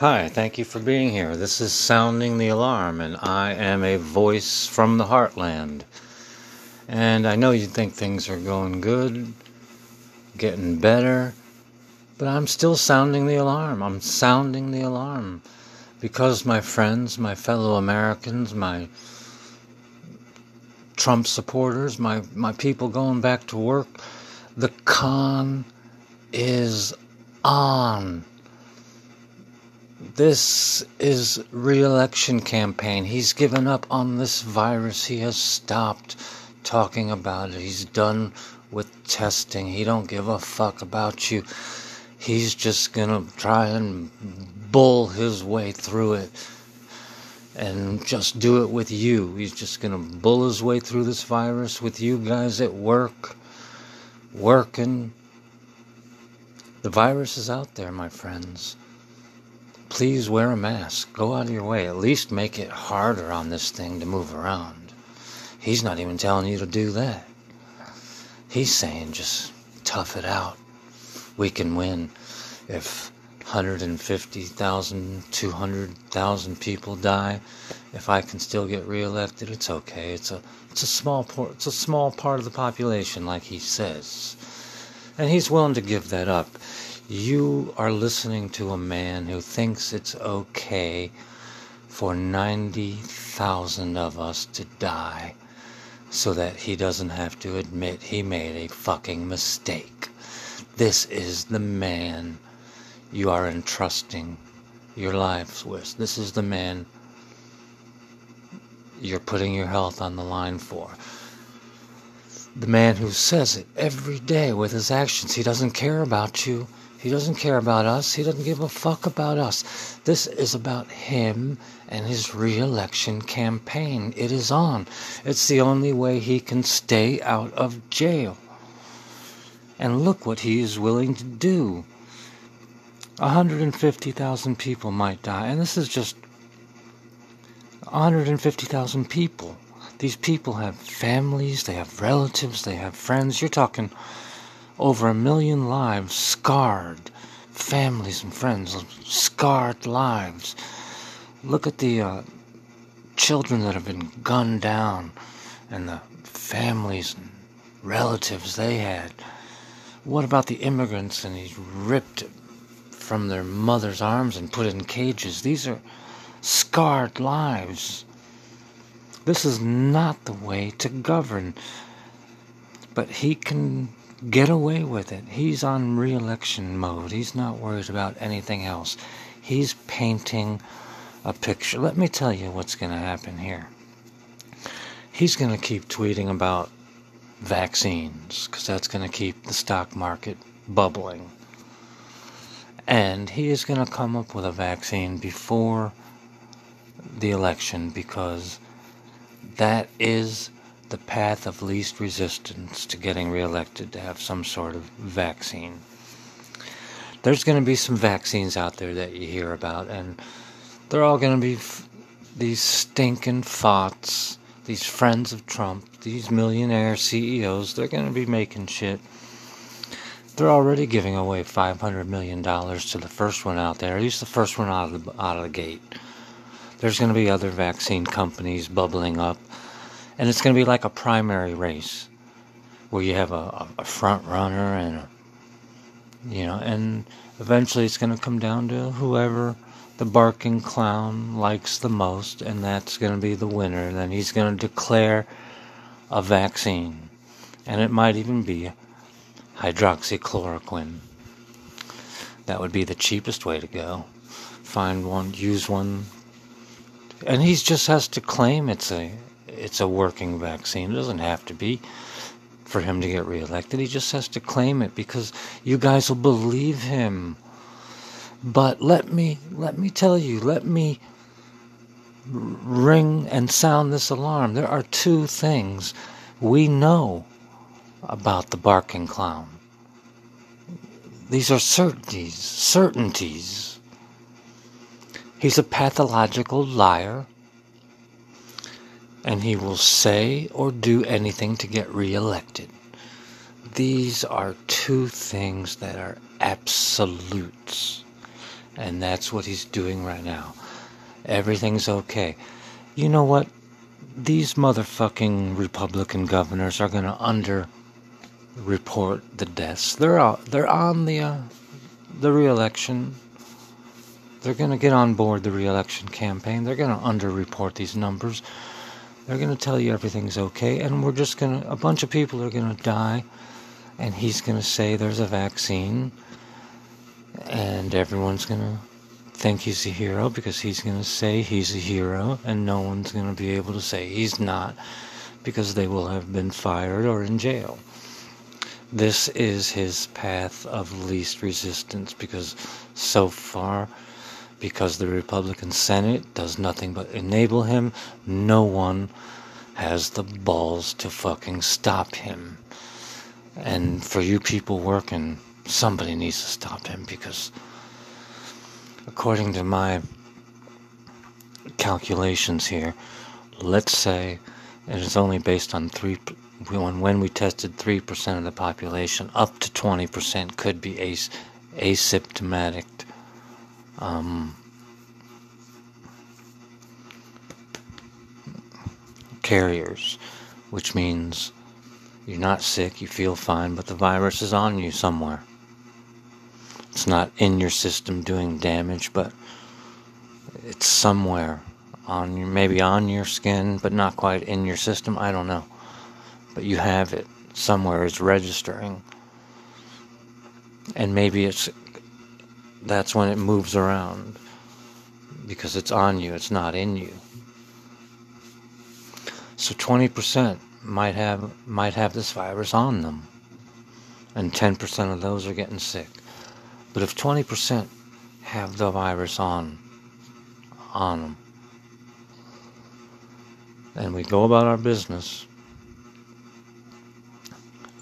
Hi, thank you for being here. This is Sounding the Alarm, and I am a voice from the heartland. And I know you think things are going good, getting better, but I'm still sounding the alarm. I'm sounding the alarm because my friends, my fellow Americans, my Trump supporters, my, my people going back to work, the con is on this is re-election campaign. He's given up on this virus. He has stopped talking about it. He's done with testing. He don't give a fuck about you. He's just gonna try and bull his way through it and just do it with you. He's just gonna bull his way through this virus with you guys at work, working. The virus is out there, my friends please wear a mask. Go out of your way. At least make it harder on this thing to move around. He's not even telling you to do that. He's saying just tough it out. We can win. If 150,000, 200,000 people die, if I can still get reelected, it's okay. It's a it's a small part it's a small part of the population like he says. And he's willing to give that up. You are listening to a man who thinks it's okay for 90,000 of us to die so that he doesn't have to admit he made a fucking mistake. This is the man you are entrusting your lives with. This is the man you're putting your health on the line for. The man who says it every day with his actions. He doesn't care about you. He doesn't care about us. He doesn't give a fuck about us. This is about him and his re-election campaign. It is on. It's the only way he can stay out of jail. And look what he is willing to do. 150,000 people might die. And this is just 150,000 people. These people have families, they have relatives, they have friends. You're talking over a million lives scarred, families and friends, scarred lives. Look at the uh, children that have been gunned down and the families and relatives they had. What about the immigrants and he's ripped from their mother's arms and put in cages? These are scarred lives. This is not the way to govern. But he can get away with it. He's on re election mode. He's not worried about anything else. He's painting a picture. Let me tell you what's going to happen here. He's going to keep tweeting about vaccines because that's going to keep the stock market bubbling. And he is going to come up with a vaccine before the election because that is the path of least resistance to getting reelected to have some sort of vaccine. There's going to be some vaccines out there that you hear about, and they're all going to be f- these stinking fots, these friends of Trump, these millionaire CEOs. They're going to be making shit. They're already giving away $500 million to the first one out there. He's the first one out of the, out of the gate. There's going to be other vaccine companies bubbling up and it's going to be like a primary race where you have a, a front runner and a, you know and eventually it's going to come down to whoever the barking clown likes the most and that's going to be the winner. Then he's going to declare a vaccine and it might even be hydroxychloroquine. That would be the cheapest way to go. Find one use one. And he just has to claim it's a it's a working vaccine. It doesn't have to be for him to get reelected. He just has to claim it because you guys will believe him. But let me let me tell you, let me ring and sound this alarm. There are two things we know about the barking clown. These are certainties, certainties. He's a pathological liar and he will say or do anything to get reelected. These are two things that are absolutes. And that's what he's doing right now. Everything's okay. You know what? These motherfucking Republican governors are going to under report the deaths. They're they're on the uh, the re-election. They're going to get on board the re-election campaign. They're going to under-report these numbers. They're going to tell you everything's okay, and we're just going to. A bunch of people are going to die, and he's going to say there's a vaccine, and everyone's going to think he's a hero because he's going to say he's a hero, and no one's going to be able to say he's not because they will have been fired or in jail. This is his path of least resistance because so far, because the Republican Senate does nothing but enable him, no one has the balls to fucking stop him. And for you people working, somebody needs to stop him because, according to my calculations here, let's say and it is only based on three when, when we tested 3% of the population, up to 20% could be as, asymptomatic um, carriers, which means you're not sick, you feel fine, but the virus is on you somewhere. It's not in your system doing damage, but it's somewhere on your maybe on your skin, but not quite in your system. I don't know but you have it somewhere it's registering and maybe it's that's when it moves around. Because it's on you it's not in you. So 20% might have might have this virus on them. And 10% of those are getting sick. But if 20% have the virus on on them and we go about our business.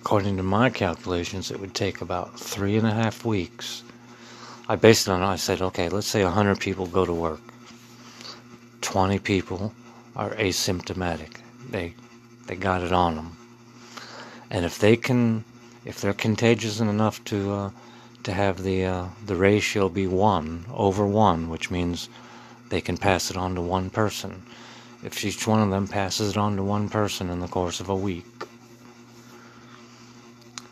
According to my calculations, it would take about three and a half weeks. I based it on, I said, okay, let's say 100 people go to work. 20 people are asymptomatic. They, they got it on them. And if they can, if they're contagious enough to, uh, to have the, uh, the ratio be one over one, which means they can pass it on to one person. If each one of them passes it on to one person in the course of a week,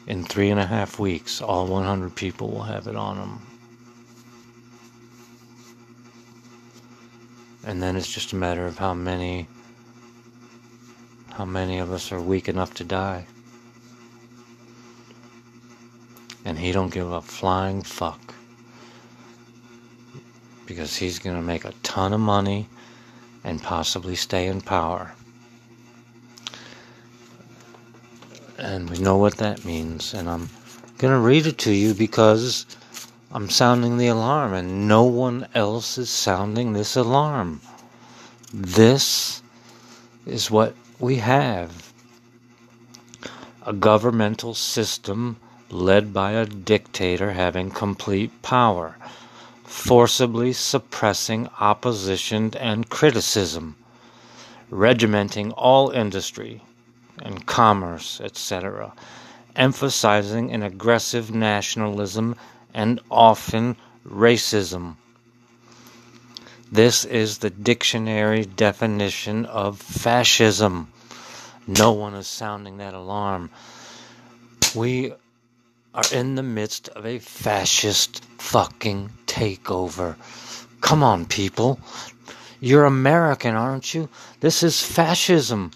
in three and a half weeks, all 100 people will have it on them. And then it's just a matter of how many how many of us are weak enough to die. And he don't give a flying fuck. Because he's going to make a ton of money and possibly stay in power. and we know what that means. And I'm going to read it to you because I'm sounding the alarm, and no one else is sounding this alarm. This is what we have a governmental system led by a dictator having complete power, forcibly suppressing opposition and criticism, regimenting all industry, and commerce, etc., emphasizing an aggressive nationalism and often racism. This is the dictionary definition of fascism. No one is sounding that alarm. We are in the midst of a fascist fucking takeover. Come on, people. You're American, aren't you? This is fascism.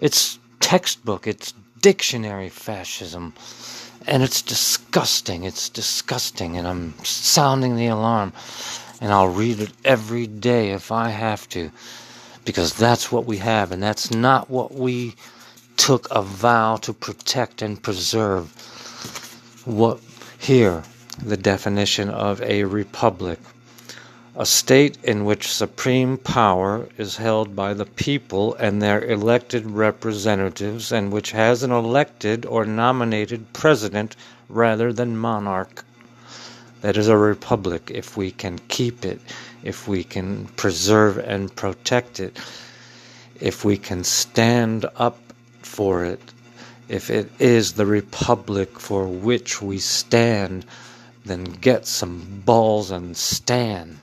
It's textbook, it's dictionary fascism. And it's disgusting. It's disgusting. And I'm sounding the alarm. And I'll read it every day if I have to. Because that's what we have. And that's not what we took a vow to protect and preserve. What here, the definition of a republic a state in which supreme power is held by the people and their elected representatives, and which has an elected or nominated president rather than monarch. That is a republic if we can keep it, if we can preserve and protect it, if we can stand up for it, if it is the republic for which we stand then get some balls and stand.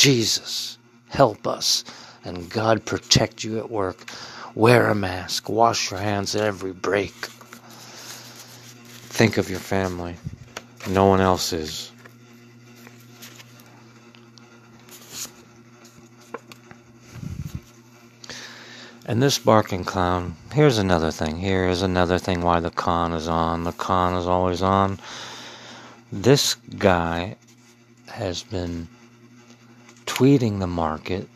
Jesus, help us, and God protect you at work. Wear a mask, wash your hands at every break. Think of your family. No one else is. And this barking clown, here's another thing. Here is another thing why the con is on. The con is always on. This guy has been tweeting the market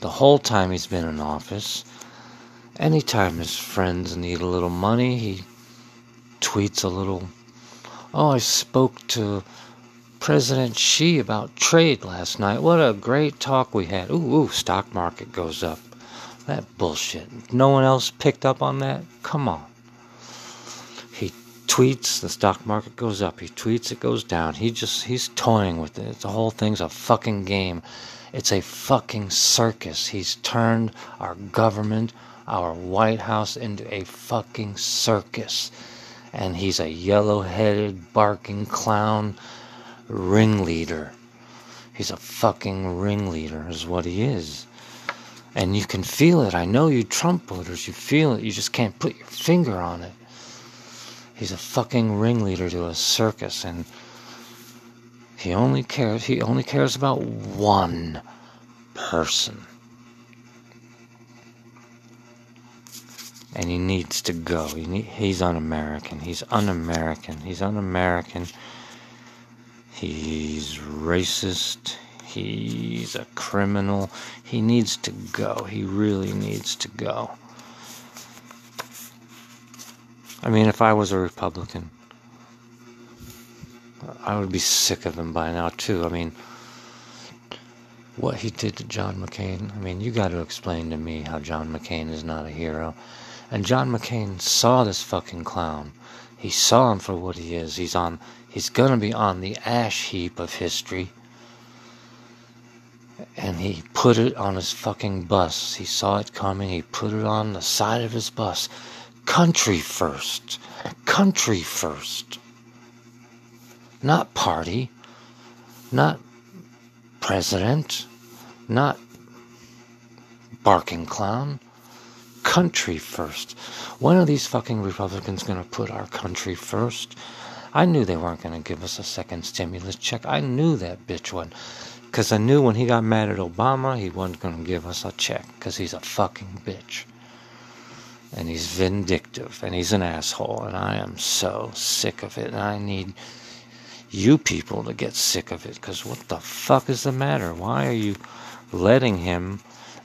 the whole time he's been in office. Anytime his friends need a little money, he tweets a little. Oh, I spoke to President Xi about trade last night. What a great talk we had. Ooh, ooh, stock market goes up. That bullshit. No one else picked up on that? Come on. Tweets, the stock market goes up. He tweets, it goes down. He just, he's toying with it. The whole thing's a fucking game. It's a fucking circus. He's turned our government, our White House, into a fucking circus. And he's a yellow headed, barking clown ringleader. He's a fucking ringleader, is what he is. And you can feel it. I know you Trump voters, you feel it. You just can't put your finger on it. He's a fucking ringleader to a circus, and he only cares. He only cares about one person, and he needs to go. He need, he's un-American. He's un-American. He's un-American. He's racist. He's a criminal. He needs to go. He really needs to go. I mean, if I was a Republican, I would be sick of him by now, too. I mean, what he did to John McCain, I mean, you got to explain to me how John McCain is not a hero. And John McCain saw this fucking clown. He saw him for what he is. He's on, he's gonna be on the ash heap of history and he put it on his fucking bus. He saw it coming. He put it on the side of his bus. Country first. Country first. Not party. Not president. Not barking clown. Country first. When are these fucking Republicans gonna put our country first? I knew they weren't gonna give us a second stimulus check. I knew that bitch one. Because I knew when he got mad at Obama, he wasn't going to give us a check. Because he's a fucking bitch. And he's vindictive. And he's an asshole. And I am so sick of it. And I need you people to get sick of it. Because what the fuck is the matter? Why are you letting him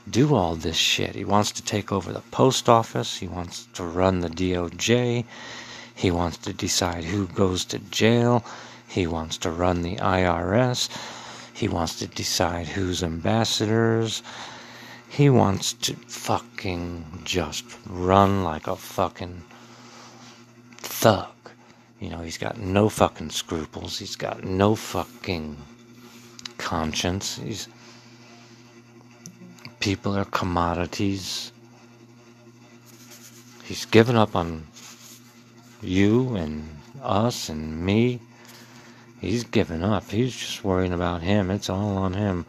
do all this shit? He wants to take over the post office. He wants to run the DOJ. He wants to decide who goes to jail. He wants to run the IRS. He wants to decide who's ambassadors. He wants to fucking just run like a fucking thug. You know, he's got no fucking scruples. He's got no fucking conscience. He's people are commodities. He's given up on you and us and me he's given up. He's just worrying about him. It's all on him.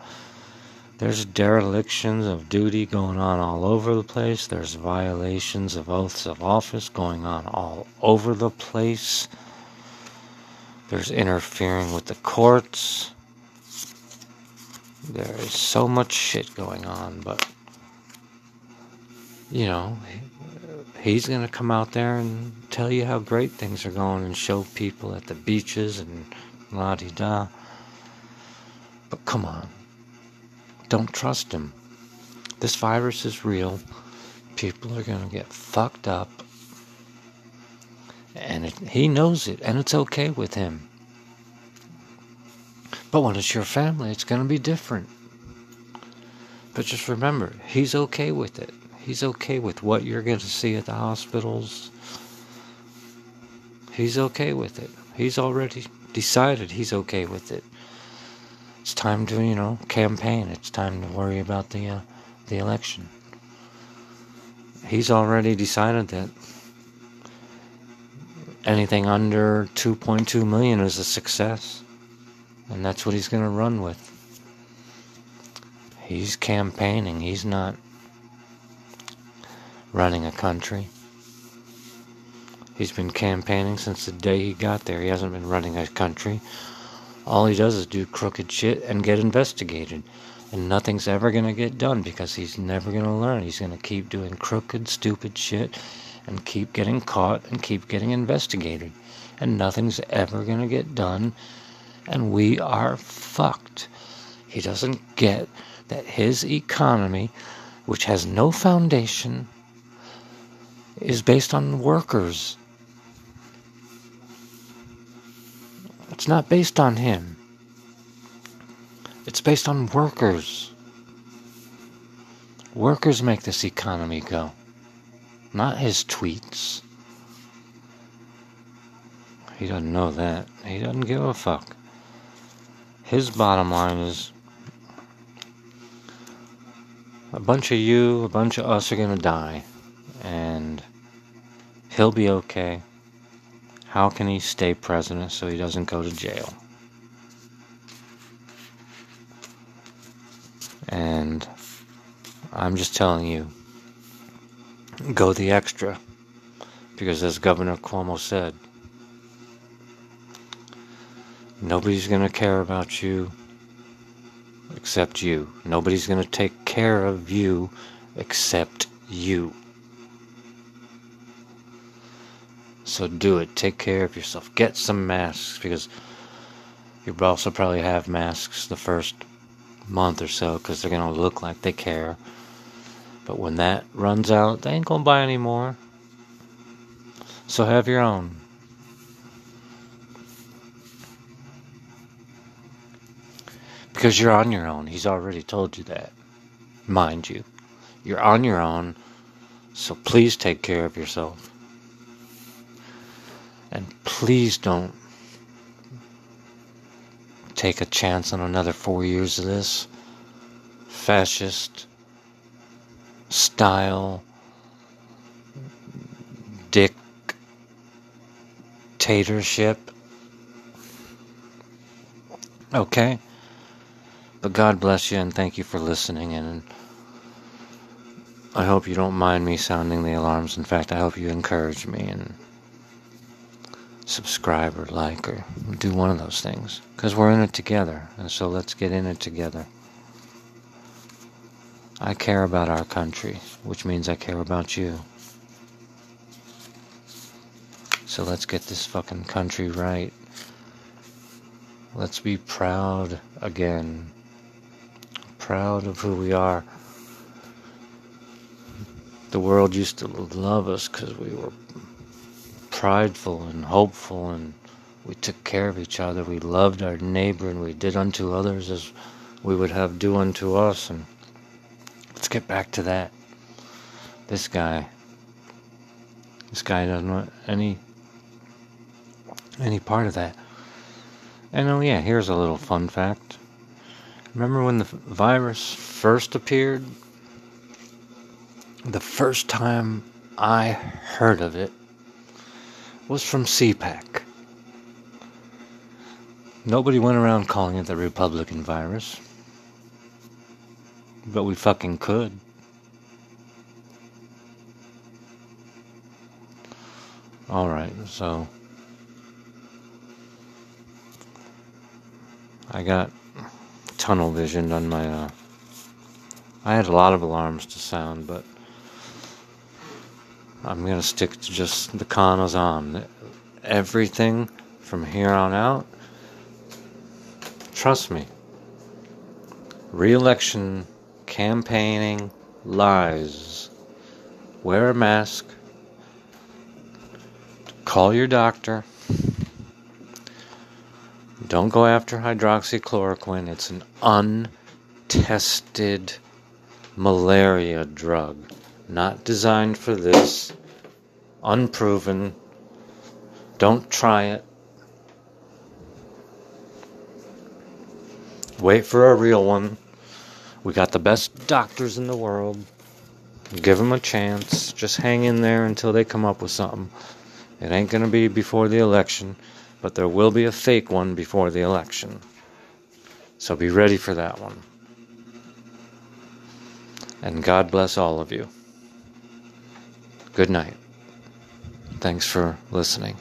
There's derelictions of duty going on all over the place. There's violations of oaths of office going on all over the place. There's interfering with the courts. There is so much shit going on, but you know, he's going to come out there and tell you how great things are going and show people at the beaches and la di da. But come on, don't trust him. This virus is real. People are going to get fucked up. And it, he knows it, and it's okay with him. But when it's your family, it's going to be different. But just remember, he's okay with it. He's okay with what you're going to see at the hospitals. He's okay with it. He's already decided he's okay with it. Time to, you know, campaign. It's time to worry about the uh, the election. He's already decided that anything under 2.2 million is a success. And that's what he's going to run with. He's campaigning, he's not running a country. He's been campaigning since the day he got there. He hasn't been running a country. All he does is do crooked shit and get investigated. And nothing's ever going to get done because he's never going to learn. He's going to keep doing crooked, stupid shit and keep getting caught and keep getting investigated. And nothing's ever going to get done. And we are fucked. He doesn't get that his economy, which has no foundation, is based on workers. It's not based on him. It's based on workers. Workers make this economy go, not his tweets. He doesn't know that. He doesn't give a fuck. His bottom line is a bunch of you, a bunch of us are gonna die, and he'll be okay. How can he stay president so he doesn't go to jail? And I'm just telling you, go the extra. Because as Governor Cuomo said, nobody's going to care about you except you. Nobody's going to take care of you except you. So do it. Take care of yourself. Get some masks because you also probably have masks the first month or so because they're going to look like they care. But when that runs out, they ain't going to buy any more. So have your own. Because you're on your own. He's already told you that. Mind you. You're on your own. So please take care of yourself. And please don't take a chance on another four years of this fascist style dictatorship. Okay? But God bless you and thank you for listening and I hope you don't mind me sounding the alarms. In fact, I hope you encourage me and subscribe or like or do one of those things. Because we're in it together and so let's get in it together. I care about our country which means i care about you. So let's get this fucking country right. Let's be proud again. Proud of who we are. The world used to love us because we were prideful and hopeful and we took care of each other. We loved our neighbor and we did unto others as we would have do unto us. And let's get back to that. This guy, this guy doesn't want any any part of that. And oh yeah, here's a little fun fact. Remember when the virus first appeared? The first time I heard of it was from CPAC. Nobody went around calling it the Republican virus. But we fucking could. Alright, so. I got tunnel vision on my. Uh, I had a lot of alarms to sound, but I'm gonna stick to just the on. Everything from here on out, trust me. Re-election campaigning lies. Wear a mask. Call your doctor. Don't go after hydroxychloroquine. It's an untested malaria drug not designed for this, unproven. Don't try it. Wait for a real one. We got the best doctors in the world. Give them a chance. Just hang in there until they come up with something. It ain't going to be before the election, but there will be a fake one before the election. So be ready for that one. And God bless all of you. Good night. Thanks for listening.